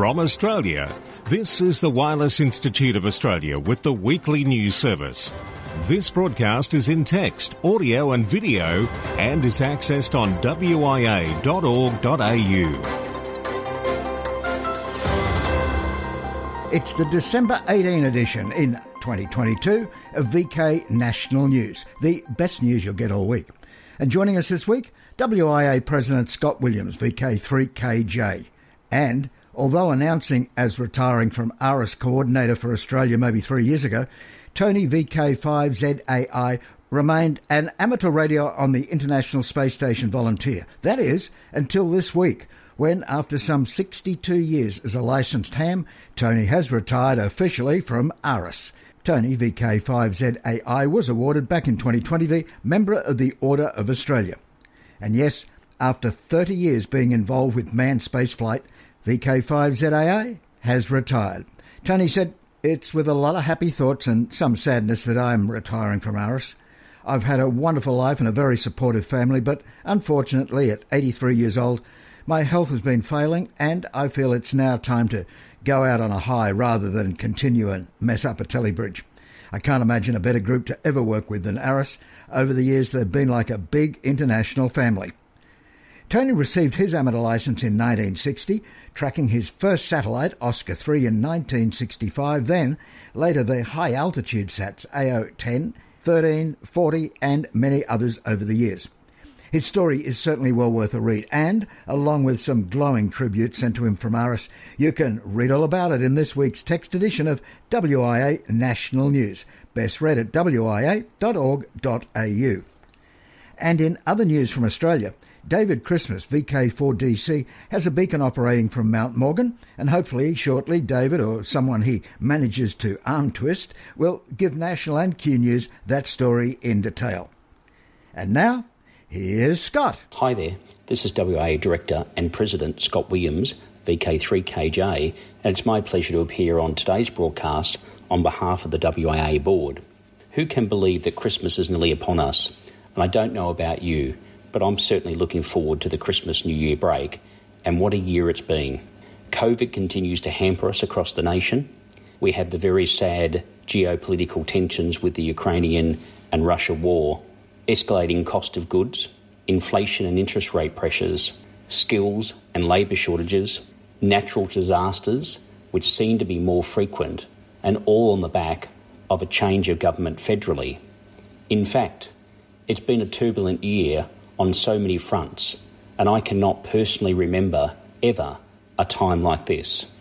From Australia, this is the Wireless Institute of Australia with the weekly news service. This broadcast is in text, audio, and video and is accessed on wia.org.au. It's the December 18 edition in 2022 of VK National News, the best news you'll get all week. And joining us this week, WIA President Scott Williams, VK3KJ, and although announcing as retiring from ARISS coordinator for Australia maybe three years ago, Tony VK5ZAI remained an amateur radio on the International Space Station volunteer. That is, until this week, when, after some 62 years as a licensed ham, Tony has retired officially from ARISS. Tony VK5ZAI was awarded back in 2020 the Member of the Order of Australia. And yes, after 30 years being involved with manned spaceflight, VK5ZAI has retired. Tony said, It's with a lot of happy thoughts and some sadness that I'm retiring from ARISS. I've had a wonderful life and a very supportive family, but unfortunately, at 83 years old, my health has been failing, and I feel it's now time to go out on a high rather than continue and mess up a telebridge. I can't imagine a better group to ever work with than ARISS. Over the years, they've been like a big international family. Tony received his amateur license in 1960, tracking his first satellite, Oscar 3, in 1965, then later the high altitude sats AO 10, 13, 40, and many others over the years. His story is certainly well worth a read, and along with some glowing tributes sent to him from ARISS, you can read all about it in this week's text edition of WIA National News, best read at wia.org.au. And in other news from Australia, David Christmas, VK4DC, has a beacon operating from Mount Morgan, and hopefully shortly David or someone he manages to arm twist will give National and Q News that story in detail. And now, here's Scott. Hi there, this is WA Director and President Scott Williams, VK3KJ, and it's my pleasure to appear on today's broadcast on behalf of the WIA Board. Who can believe that Christmas is nearly upon us? And I don't know about you but I'm certainly looking forward to the Christmas New Year break, and what a year it's been. COVID continues to hamper us across the nation. We have the very sad geopolitical tensions with the Ukrainian and Russia war, escalating cost of goods, inflation and interest rate pressures, skills and labour shortages, natural disasters, which seem to be more frequent, and all on the back of a change of government federally. In fact, it's been a turbulent year on so many fronts, and I cannot personally remember ever a time like this.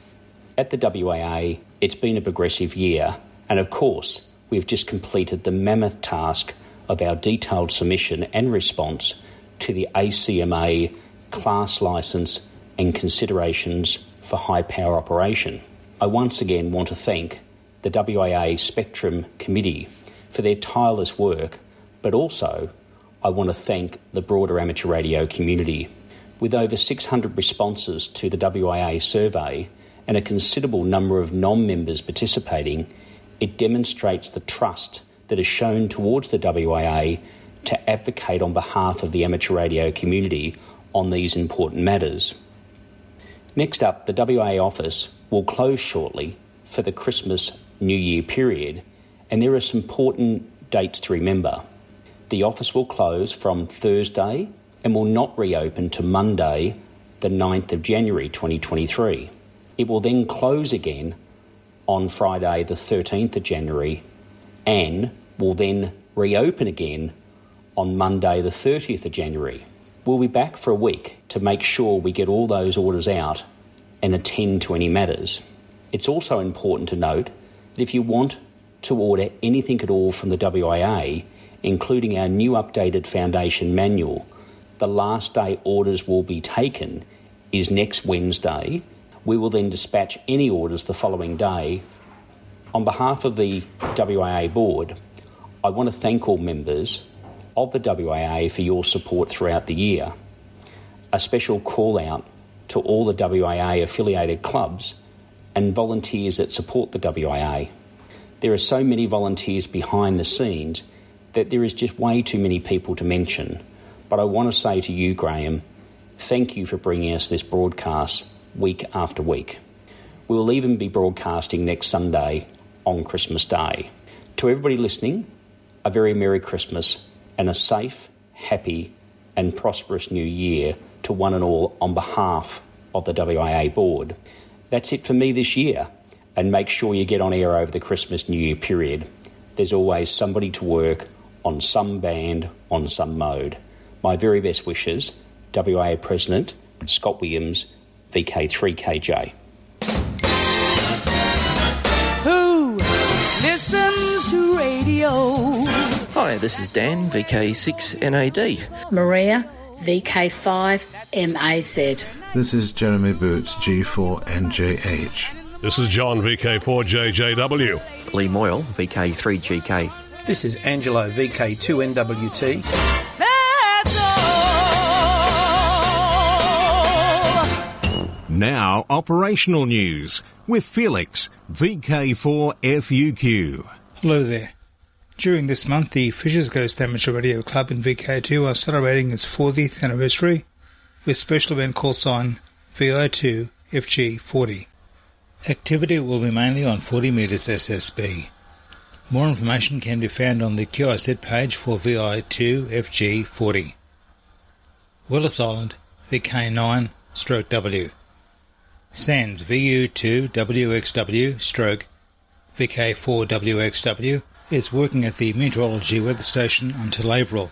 At the WAA, it's been a progressive year, and of course, we've just completed the mammoth task of our detailed submission and response to the ACMA class license and considerations for high power operation. I once again want to thank the WAA Spectrum Committee for their tireless work, but also I want to thank the broader amateur radio community. With over 600 responses to the WIA survey and a considerable number of non members participating, it demonstrates the trust that is shown towards the WIA to advocate on behalf of the amateur radio community on these important matters. Next up, the WIA office will close shortly for the Christmas New Year period, and there are some important dates to remember. The office will close from Thursday and will not reopen to Monday, the 9th of January 2023. It will then close again on Friday, the 13th of January, and will then reopen again on Monday, the 30th of January. We'll be back for a week to make sure we get all those orders out and attend to any matters. It's also important to note that if you want to order anything at all from the WIA, including our new updated foundation manual, the last day orders will be taken is next Wednesday. We will then dispatch any orders the following day. On behalf of the WIA board, I want to thank all members of the WIA for your support throughout the year. A special call out to all the WIA affiliated clubs and volunteers that support the WIA. There are so many volunteers behind the scenes that there is just way too many people to mention. But I want to say to you, Graham, thank you for bringing us this broadcast week after week. We'll even be broadcasting next Sunday on Christmas Day. To everybody listening, a very Merry Christmas and a safe, happy, and prosperous New Year to one and all on behalf of the WIA board. That's it for me this year, and make sure you get on air over the Christmas New Year period. There's always somebody to work on some band, on some mode. My very best wishes, WA President Scott Williams, VK3KJ. Who listens to radio? Hi, this is Dan, VK6NAD. Maria, VK5MAZ. This is Jeremy Boots, G4NJH. This is John, VK4JJW. Lee Moyle, VK3GK. This is Angelo, VK2NWT. That's all. Now, operational news with Felix, VK4FUQ. Hello there. During this month, the Fishers Ghost Amateur Radio Club in VK2 are celebrating its 40th anniversary with special event call sign VI2 FG40. Activity will be mainly on 40 metres SSB. More information can be found on the QRZ page for VI2 FG40. Willis Island VK9 stroke W. Sands VU2 WXW stroke VK4 WXW is working at the meteorology weather station until April.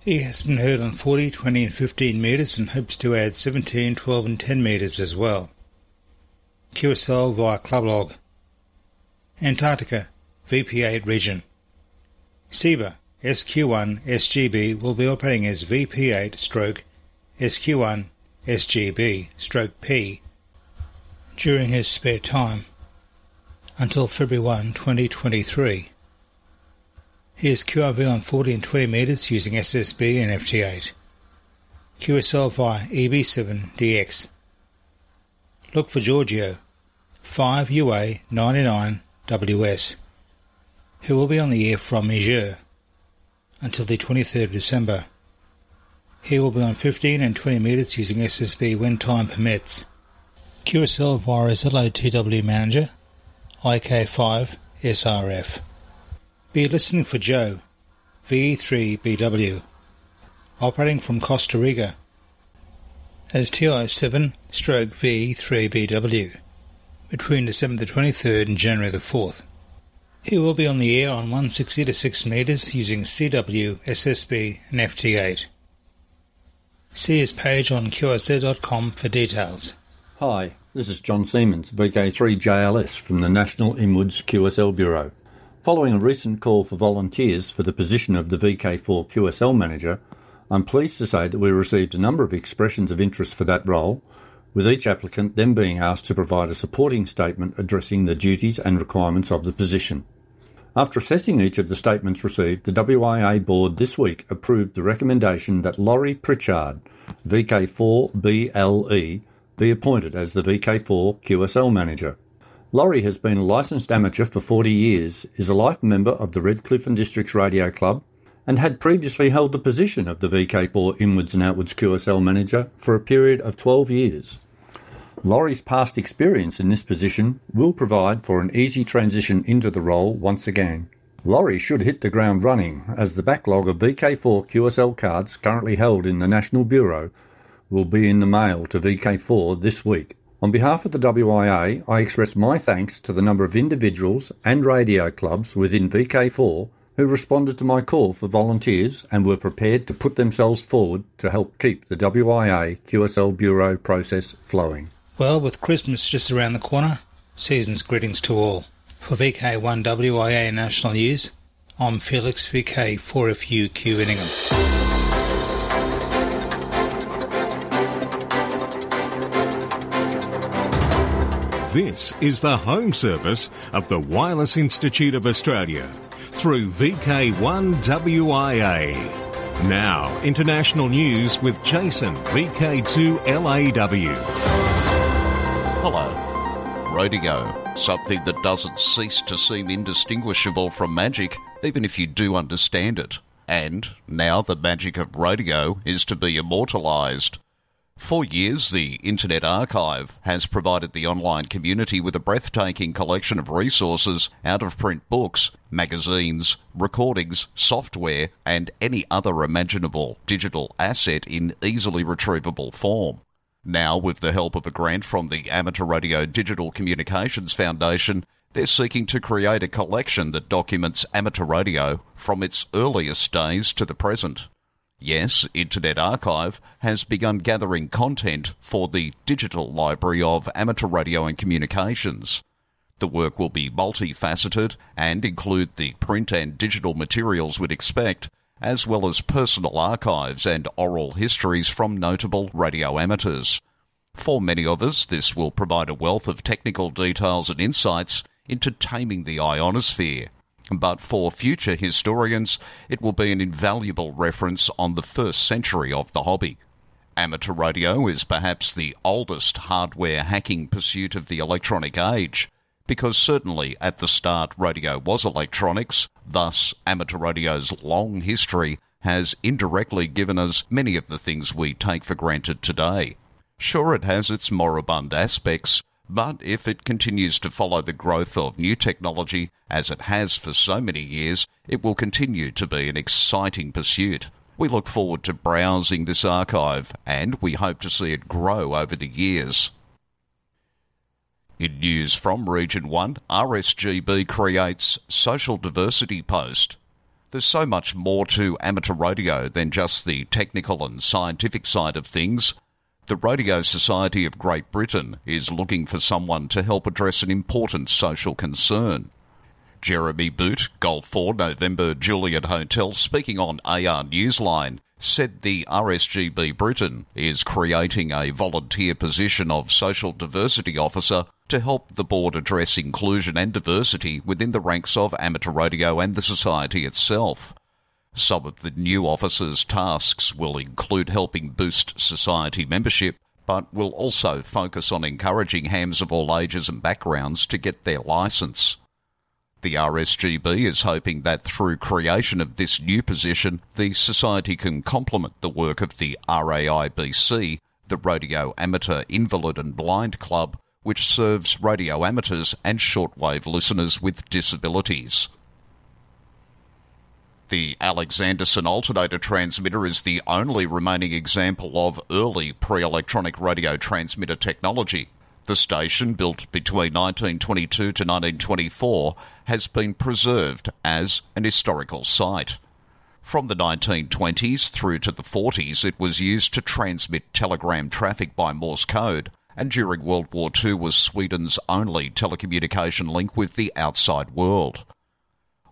He has been heard on 40, 20 and 15 metres and hopes to add 17, 12 and 10 metres as well. QSL via club log. Antarctica VP8 region. SEBA SQ1 SGB will be operating as VP8 stroke SQ1 SGB stroke P during his spare time until February 1, 2023. He is QRV on 40 and 20 metres using SSB and FT8. QSL via EB7DX. Look for Giorgio, 5UA 99WS, who will be on the air from Niger until the 23rd of December. He will be on 15 and 20 metres using SSB when time permits. QSL via LO2W Manager, IK5 SRF. Be listening for Joe, VE3BW, operating from Costa Rica, as TI7 stroke VE3BW, between December the 23rd and January the 4th. He will be on the air on 160 to 6 metres using CW, SSB and FT8. See his page on QRZ.com for details. Hi, this is John Seamons, VK3JLS from the National Inwards QSL Bureau. Following a recent call for volunteers for the position of the VK4 QSL manager, I'm pleased to say that we received a number of expressions of interest for that role, with each applicant then being asked to provide a supporting statement addressing the duties and requirements of the position. After assessing each of the statements received, the WIA board this week approved the recommendation that Laurie Pritchard, VK4BLE, be appointed as the VK4 QSL manager. Laurie has been a licensed amateur for 40 years, is a life member of the Redcliffe and Districts Radio Club, and had previously held the position of the VK4 Inwards and Outwards QSL manager for a period of 12 years. Laurie's past experience in this position will provide for an easy transition into the role once again. Laurie should hit the ground running, as the backlog of VK4 QSL cards currently held in the National Bureau will be in the mail to VK4 this week. On behalf of the WIA, I express my thanks to the number of individuals and radio clubs within VK4 who responded to my call for volunteers and were prepared to put themselves forward to help keep the WIA QSL Bureau process flowing. Well, with Christmas just around the corner, season's greetings to all. For VK1 WIA National News, I'm Felix VK4FU Winningham. This is the home service of the Wireless Institute of Australia through VK1WIA. Now, international news with Jason, VK2LAW. Hello. Radio, something that doesn't cease to seem indistinguishable from magic, even if you do understand it. And now the magic of rodeo is to be immortalised. For years, the Internet Archive has provided the online community with a breathtaking collection of resources out of print books, magazines, recordings, software, and any other imaginable digital asset in easily retrievable form. Now, with the help of a grant from the Amateur Radio Digital Communications Foundation, they're seeking to create a collection that documents amateur radio from its earliest days to the present. Yes, Internet Archive has begun gathering content for the digital library of amateur radio and communications. The work will be multifaceted and include the print and digital materials we'd expect, as well as personal archives and oral histories from notable radio amateurs. For many of us, this will provide a wealth of technical details and insights into taming the ionosphere but for future historians, it will be an invaluable reference on the first century of the hobby. Amateur radio is perhaps the oldest hardware hacking pursuit of the electronic age, because certainly at the start radio was electronics, thus amateur radio's long history has indirectly given us many of the things we take for granted today. Sure, it has its moribund aspects, but if it continues to follow the growth of new technology, as it has for so many years, it will continue to be an exciting pursuit. We look forward to browsing this archive, and we hope to see it grow over the years. In news from Region 1, RSGB creates Social Diversity Post. There's so much more to amateur radio than just the technical and scientific side of things. The Radio Society of Great Britain is looking for someone to help address an important social concern. Jeremy Boot, Golf 4 November Juliet Hotel, speaking on AR Newsline, said the RSGB Britain is creating a volunteer position of Social Diversity Officer to help the board address inclusion and diversity within the ranks of amateur radio and the society itself. Some of the new officers' tasks will include helping boost society membership, but will also focus on encouraging hams of all ages and backgrounds to get their licence. The RSGB is hoping that through creation of this new position, the Society can complement the work of the RAIBC, the Radio Amateur Invalid and Blind Club, which serves radio amateurs and shortwave listeners with disabilities. The Alexanderson alternator transmitter is the only remaining example of early pre electronic radio transmitter technology. The station, built between 1922 to 1924, has been preserved as an historical site. From the 1920s through to the 40s, it was used to transmit telegram traffic by Morse code, and during World War II was Sweden's only telecommunication link with the outside world.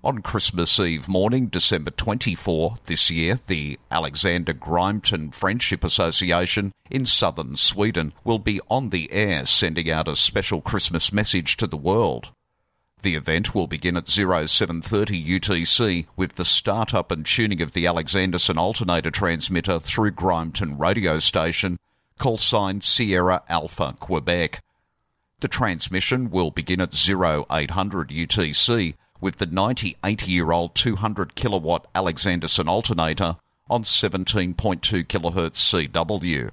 On Christmas Eve morning, December 24 this year, the Alexander Grimeton Friendship Association in southern Sweden will be on the air sending out a special Christmas message to the world. The event will begin at 0730 UTC with the start-up and tuning of the Alexanderson alternator transmitter through Grimeton radio station, call sign Sierra Alpha Quebec. The transmission will begin at 0800 UTC with the 98 year old 200 kilowatt Alexanderson alternator on 17.2 kHz CW.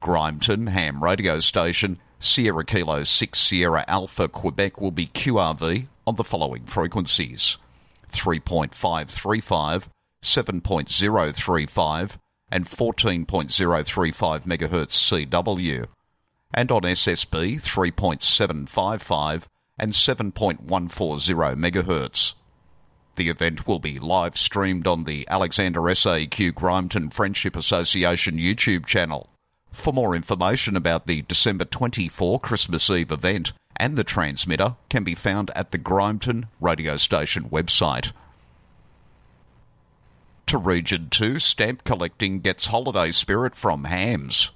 Grimeton ham radio station Sierra Kilo 6 Sierra Alpha Quebec will be QRV on the following frequencies 3.535, 7.035, and 14.035 MHz CW, and on SSB 3.755 and 7.140 MHz. The event will be live streamed on the Alexander SAQ Grimeton Friendship Association YouTube channel. For more information about the December 24 Christmas Eve event and the transmitter can be found at the Grimeton radio station website. To Region 2, stamp collecting gets holiday spirit from hams.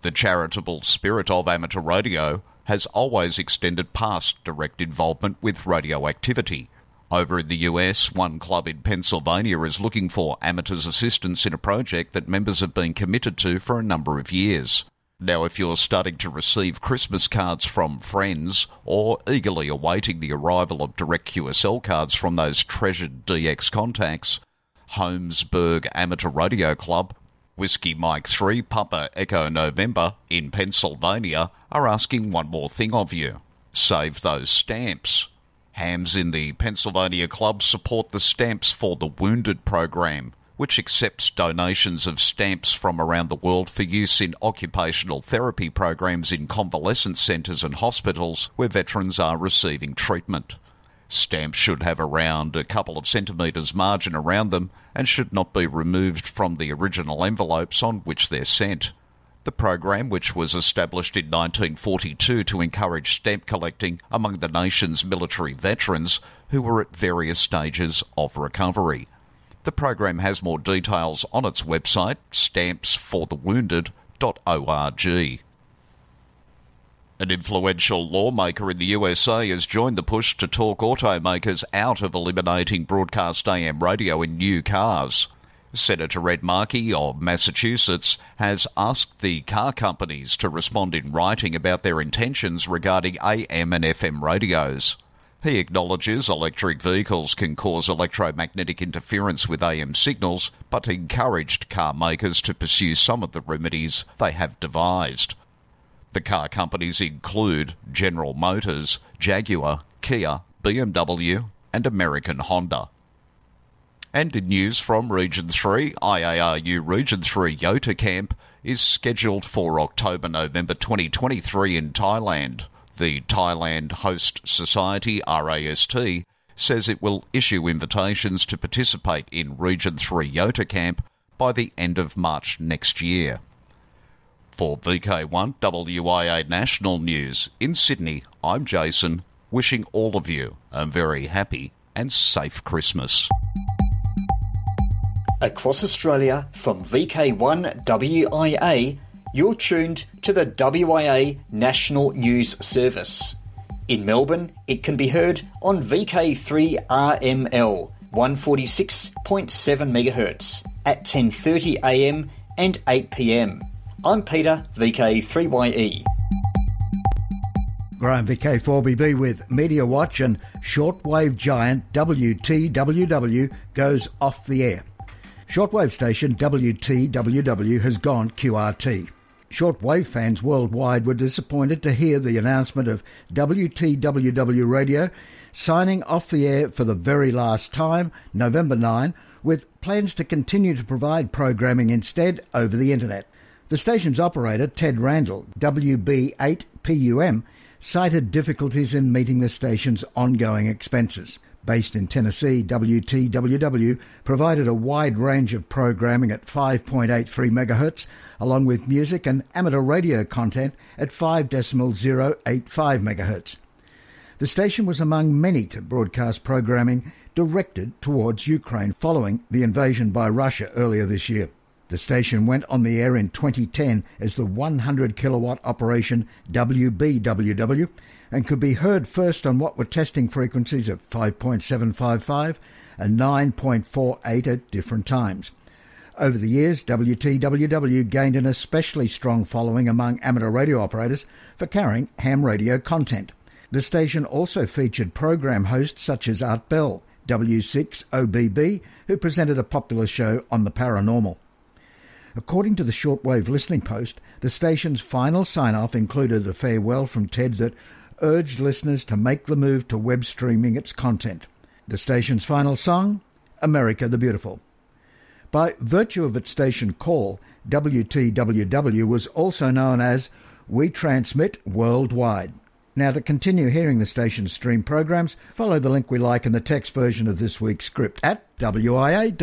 The charitable spirit of amateur radio has always extended past direct involvement with radioactivity. Over in the US, one club in Pennsylvania is looking for amateurs' assistance in a project that members have been committed to for a number of years. Now, if you're starting to receive Christmas cards from friends or eagerly awaiting the arrival of direct QSL cards from those treasured DX contacts, Holmesburg Amateur Radio Club Whiskey Mike 3 Papa Echo November in Pennsylvania are asking one more thing of you. Save those stamps. Hams in the Pennsylvania Club support the Stamps for the Wounded program, which accepts donations of stamps from around the world for use in occupational therapy programs in convalescent centres and hospitals where veterans are receiving treatment. Stamps should have around a couple of centimetres margin around them and should not be removed from the original envelopes on which they're sent. The program, which was established in 1942 to encourage stamp collecting among the nation's military veterans who were at various stages of recovery. The program has more details on its website, stampsforthewounded.org. An influential lawmaker in the USA has joined the push to talk automakers out of eliminating broadcast AM radio in new cars. Senator Ed Markey of Massachusetts has asked the car companies to respond in writing about their intentions regarding AM and FM radios. He acknowledges electric vehicles can cause electromagnetic interference with AM signals, but encouraged car makers to pursue some of the remedies they have devised. The car companies include General Motors, Jaguar, Kia, BMW, and American Honda. And in news from Region 3, IARU Region 3 Yota Camp is scheduled for October November 2023 in Thailand. The Thailand Host Society, RAST, says it will issue invitations to participate in Region 3 Yota Camp by the end of March next year. For VK1 WIA National News in Sydney, I'm Jason, wishing all of you a very happy and safe Christmas. Across Australia from VK1 WIA, you're tuned to the WIA National News Service. In Melbourne, it can be heard on VK3RML 146.7 MHz at 10:30 a.m. and 8 p.m. I'm Peter, VK3YE. Graham VK4BB with Media Watch and shortwave giant WTWW goes off the air. Shortwave station WTWW has gone QRT. Shortwave fans worldwide were disappointed to hear the announcement of WTWW radio signing off the air for the very last time, November 9, with plans to continue to provide programming instead over the internet. The station's operator, Ted Randall, WB8PUM, cited difficulties in meeting the station's ongoing expenses. Based in Tennessee, WTWW provided a wide range of programming at 5.83 MHz, along with music and amateur radio content at 5.085 MHz. The station was among many to broadcast programming directed towards Ukraine following the invasion by Russia earlier this year. The station went on the air in 2010 as the 100 kilowatt operation WBWW and could be heard first on what were testing frequencies of 5.755 and 9.48 at different times. Over the years, WTWW gained an especially strong following among amateur radio operators for carrying ham radio content. The station also featured program hosts such as Art Bell, W6OBB, who presented a popular show on the paranormal. According to the shortwave listening post, the station's final sign off included a farewell from Ted that urged listeners to make the move to web streaming its content. The station's final song, America the Beautiful. By virtue of its station call, WTWW was also known as We Transmit Worldwide. Now, to continue hearing the station's stream programs, follow the link we like in the text version of this week's script at wia.org.au.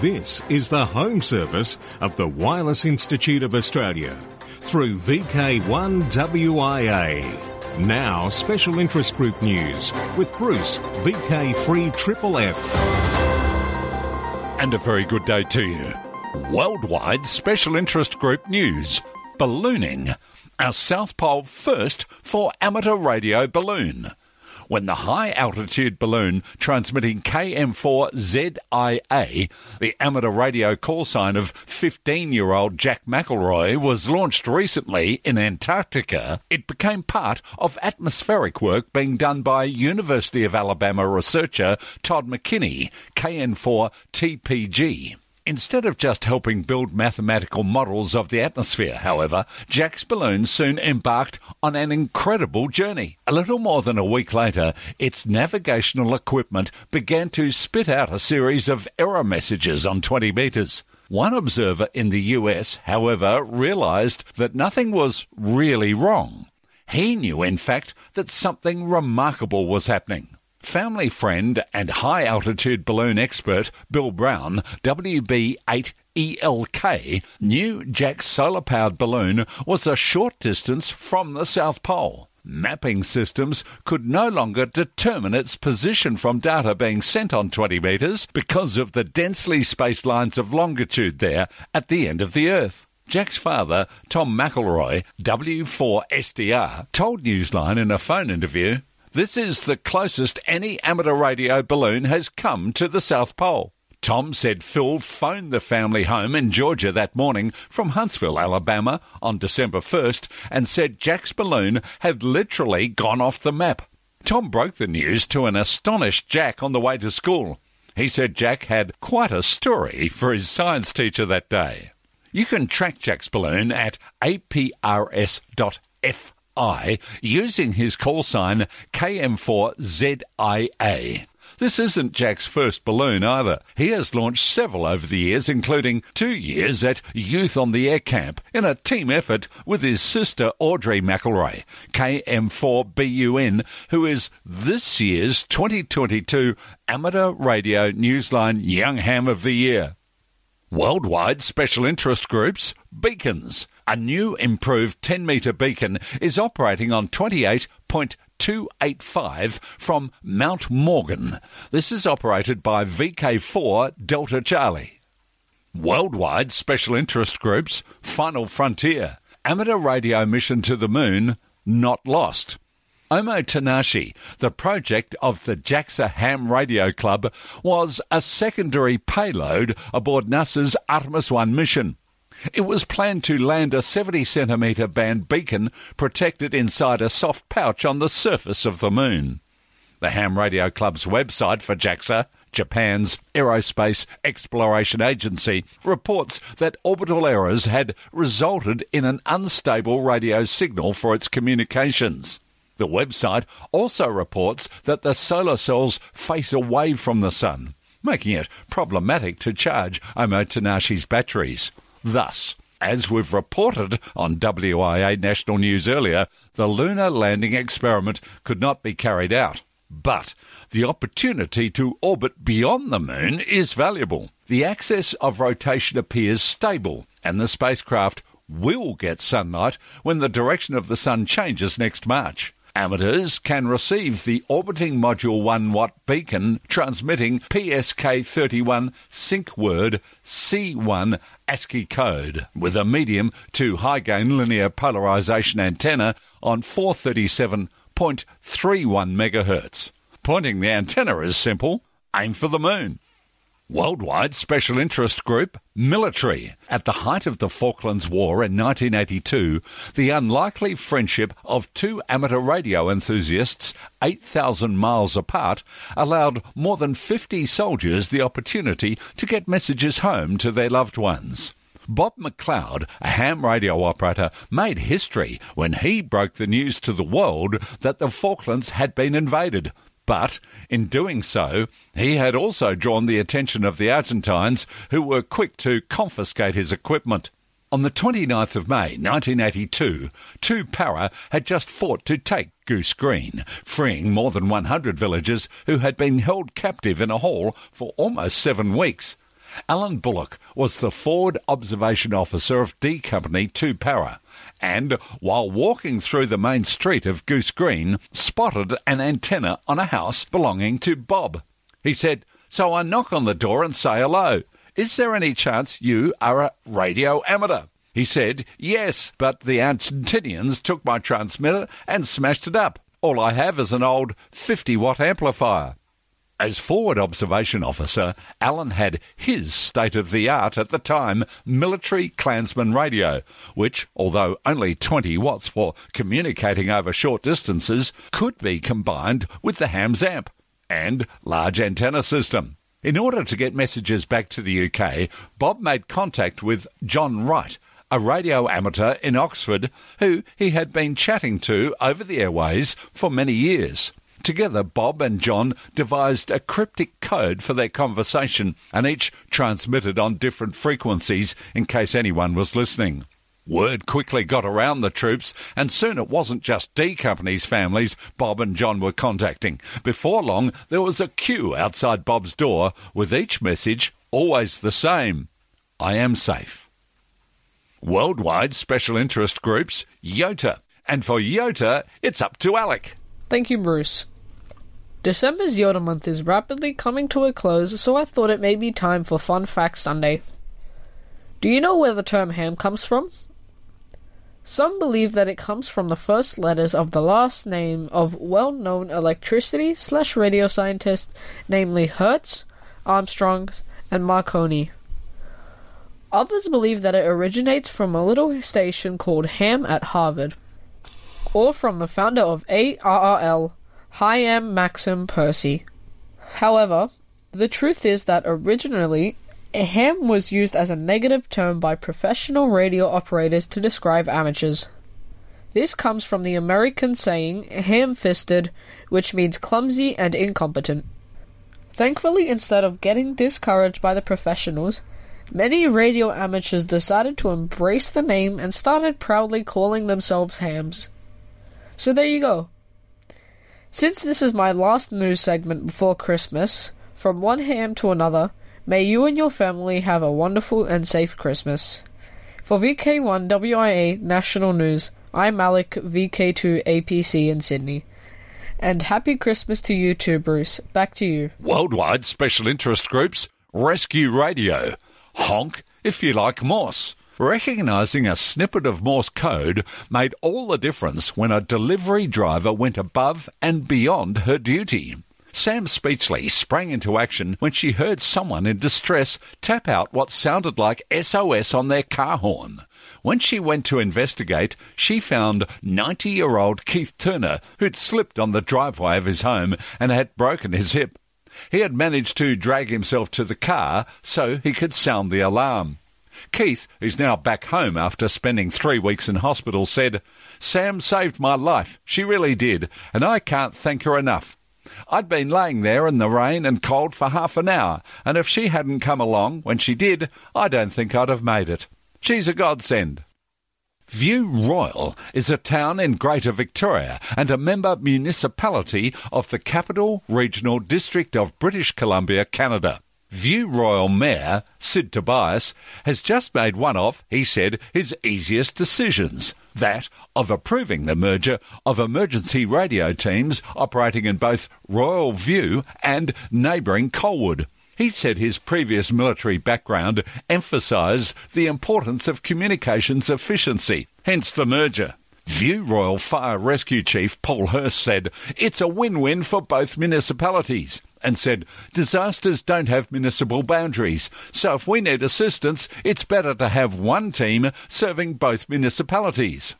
This is the home service of the Wireless Institute of Australia through VK1WIA. Now, special interest group news with Bruce, VK3FFF. And a very good day to you. Worldwide special interest group news ballooning. Our South Pole first for amateur radio balloon. When the high altitude balloon transmitting KM4ZIA, the amateur radio call sign of 15 year old Jack McElroy, was launched recently in Antarctica, it became part of atmospheric work being done by University of Alabama researcher Todd McKinney, KN4TPG. Instead of just helping build mathematical models of the atmosphere, however, Jack's balloon soon embarked on an incredible journey. A little more than a week later, its navigational equipment began to spit out a series of error messages on 20 metres. One observer in the US, however, realised that nothing was really wrong. He knew, in fact, that something remarkable was happening. Family friend and high altitude balloon expert Bill Brown, WB8ELK, knew Jack's solar powered balloon was a short distance from the South Pole. Mapping systems could no longer determine its position from data being sent on 20 metres because of the densely spaced lines of longitude there at the end of the Earth. Jack's father, Tom McElroy, W4SDR, told Newsline in a phone interview this is the closest any amateur radio balloon has come to the South Pole. Tom said Phil phoned the family home in Georgia that morning from Huntsville, Alabama, on December 1st and said Jack's balloon had literally gone off the map. Tom broke the news to an astonished Jack on the way to school. He said Jack had quite a story for his science teacher that day. You can track Jack's balloon at aprs.f I using his call sign KM4ZIA. This isn't Jack's first balloon either. He has launched several over the years, including two years at Youth on the Air Camp in a team effort with his sister Audrey McElroy, KM4BUN, who is this year's 2022 Amateur Radio Newsline Young Ham of the Year. Worldwide special interest groups, beacons. A new improved 10 metre beacon is operating on 28.285 from Mount Morgan. This is operated by VK4 Delta Charlie. Worldwide special interest groups, Final Frontier. Amateur radio mission to the moon, not lost. Omotenashi, the project of the JAXA Ham Radio Club, was a secondary payload aboard NASA's Artemis 1 mission. It was planned to land a 70 centimetre band beacon protected inside a soft pouch on the surface of the moon. The Ham Radio Club's website for JAXA, Japan's Aerospace Exploration Agency, reports that orbital errors had resulted in an unstable radio signal for its communications. The website also reports that the solar cells face away from the sun, making it problematic to charge Omotenashi's batteries. Thus, as we've reported on WIA National News earlier, the lunar landing experiment could not be carried out. But the opportunity to orbit beyond the moon is valuable. The axis of rotation appears stable, and the spacecraft will get sunlight when the direction of the sun changes next March. Amateurs can receive the orbiting Module 1 watt beacon transmitting PSK 31 sync word C1 ASCII code with a medium to high gain linear polarization antenna on 437.31 MHz. Pointing the antenna is simple aim for the moon. Worldwide Special Interest Group, military. At the height of the Falklands War in 1982, the unlikely friendship of two amateur radio enthusiasts, 8,000 miles apart, allowed more than 50 soldiers the opportunity to get messages home to their loved ones. Bob McLeod, a ham radio operator, made history when he broke the news to the world that the Falklands had been invaded. But in doing so, he had also drawn the attention of the Argentines, who were quick to confiscate his equipment. On the 29th of May 1982, two para had just fought to take Goose Green, freeing more than 100 villagers who had been held captive in a hall for almost seven weeks. Alan Bullock was the forward observation officer of D Company 2 Para and, while walking through the main street of Goose Green, spotted an antenna on a house belonging to Bob. He said, So I knock on the door and say hello. Is there any chance you are a radio amateur? He said, Yes, but the Argentinians took my transmitter and smashed it up. All I have is an old 50 watt amplifier. As Forward Observation Officer, Alan had his state of the art at the time military Clansman radio, which, although only 20 watts for communicating over short distances, could be combined with the HAMS amp and large antenna system. In order to get messages back to the UK, Bob made contact with John Wright, a radio amateur in Oxford who he had been chatting to over the airways for many years. Together, Bob and John devised a cryptic code for their conversation, and each transmitted on different frequencies in case anyone was listening. Word quickly got around the troops, and soon it wasn't just D Company's families Bob and John were contacting. Before long, there was a queue outside Bob's door, with each message always the same I am safe. Worldwide special interest groups, YOTA. And for YOTA, it's up to Alec. Thank you, Bruce. December's YOTA month is rapidly coming to a close, so I thought it may be time for Fun Fact Sunday. Do you know where the term ham comes from? Some believe that it comes from the first letters of the last name of well known electricity slash radio scientists, namely Hertz, Armstrong, and Marconi. Others believe that it originates from a little station called Ham at Harvard, or from the founder of ARRL, Hiram Maxim Percy. However, the truth is that originally, ham was used as a negative term by professional radio operators to describe amateurs. This comes from the American saying ham fisted, which means clumsy and incompetent. Thankfully, instead of getting discouraged by the professionals, many radio amateurs decided to embrace the name and started proudly calling themselves hams. So there you go. Since this is my last news segment before Christmas, from one ham to another, may you and your family have a wonderful and safe Christmas. For VK1 WIA National News, I'm Malik, VK2 APC in Sydney. And happy Christmas to you too, Bruce. Back to you. Worldwide special interest groups, Rescue Radio. Honk if you like Morse. Recognizing a snippet of Morse code made all the difference when a delivery driver went above and beyond her duty. Sam Speechley sprang into action when she heard someone in distress tap out what sounded like SOS on their car horn. When she went to investigate, she found 90 year old Keith Turner, who'd slipped on the driveway of his home and had broken his hip. He had managed to drag himself to the car so he could sound the alarm. Keith, who's now back home after spending three weeks in hospital, said, Sam saved my life. She really did, and I can't thank her enough. I'd been laying there in the rain and cold for half an hour, and if she hadn't come along when she did, I don't think I'd have made it. She's a godsend. View Royal is a town in Greater Victoria and a member municipality of the Capital Regional District of British Columbia, Canada. View Royal Mayor Sid Tobias has just made one of, he said, his easiest decisions that of approving the merger of emergency radio teams operating in both Royal View and neighbouring Colwood. He said his previous military background emphasised the importance of communications efficiency, hence the merger. View Royal Fire Rescue Chief Paul Hurst said it's a win win for both municipalities and said disasters don't have municipal boundaries, so if we need assistance, it's better to have one team serving both municipalities.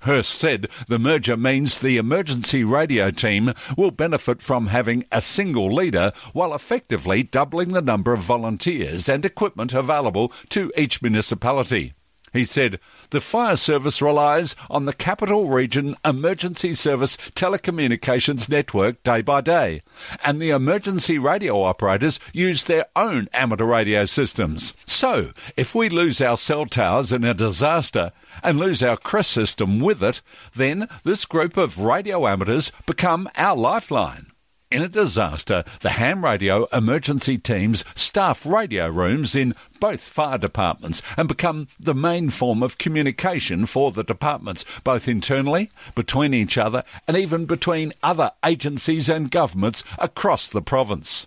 Hurst said the merger means the emergency radio team will benefit from having a single leader while effectively doubling the number of volunteers and equipment available to each municipality. He said, The fire service relies on the Capital Region Emergency Service telecommunications network day by day, and the emergency radio operators use their own amateur radio systems. So, if we lose our cell towers in a disaster and lose our crest system with it, then this group of radio amateurs become our lifeline. In a disaster, the ham radio emergency teams staff radio rooms in both fire departments and become the main form of communication for the departments, both internally, between each other, and even between other agencies and governments across the province.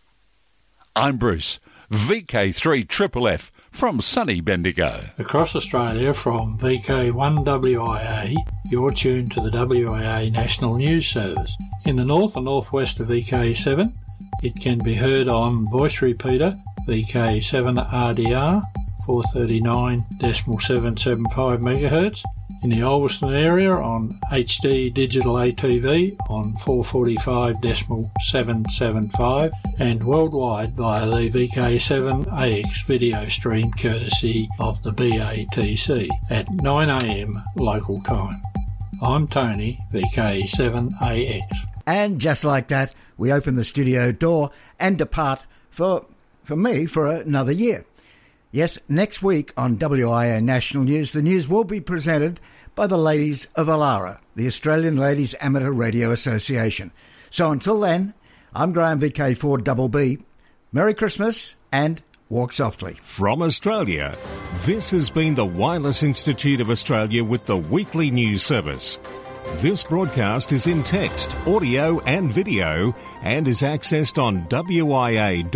I'm Bruce, VK3FFF from sunny Bendigo. Across Australia from VK1WIA, you're tuned to the WIA National News Service. In the north and northwest of VK7, it can be heard on voice repeater VK7RDR 439.775 MHz in the Ulverstone area on HD digital ATV on 445.775 and worldwide via the VK7AX video stream courtesy of the BATC at 9am local time. I'm Tony, VK7AX. And just like that, we open the studio door and depart for, for me for another year. Yes, next week on WIA National News, the news will be presented by the ladies of Alara, the Australian Ladies Amateur Radio Association. So until then, I'm Graham VK4BB. Merry Christmas and walk softly. From Australia, this has been the Wireless Institute of Australia with the weekly news service. This broadcast is in text, audio, and video and is accessed on wia.org.au.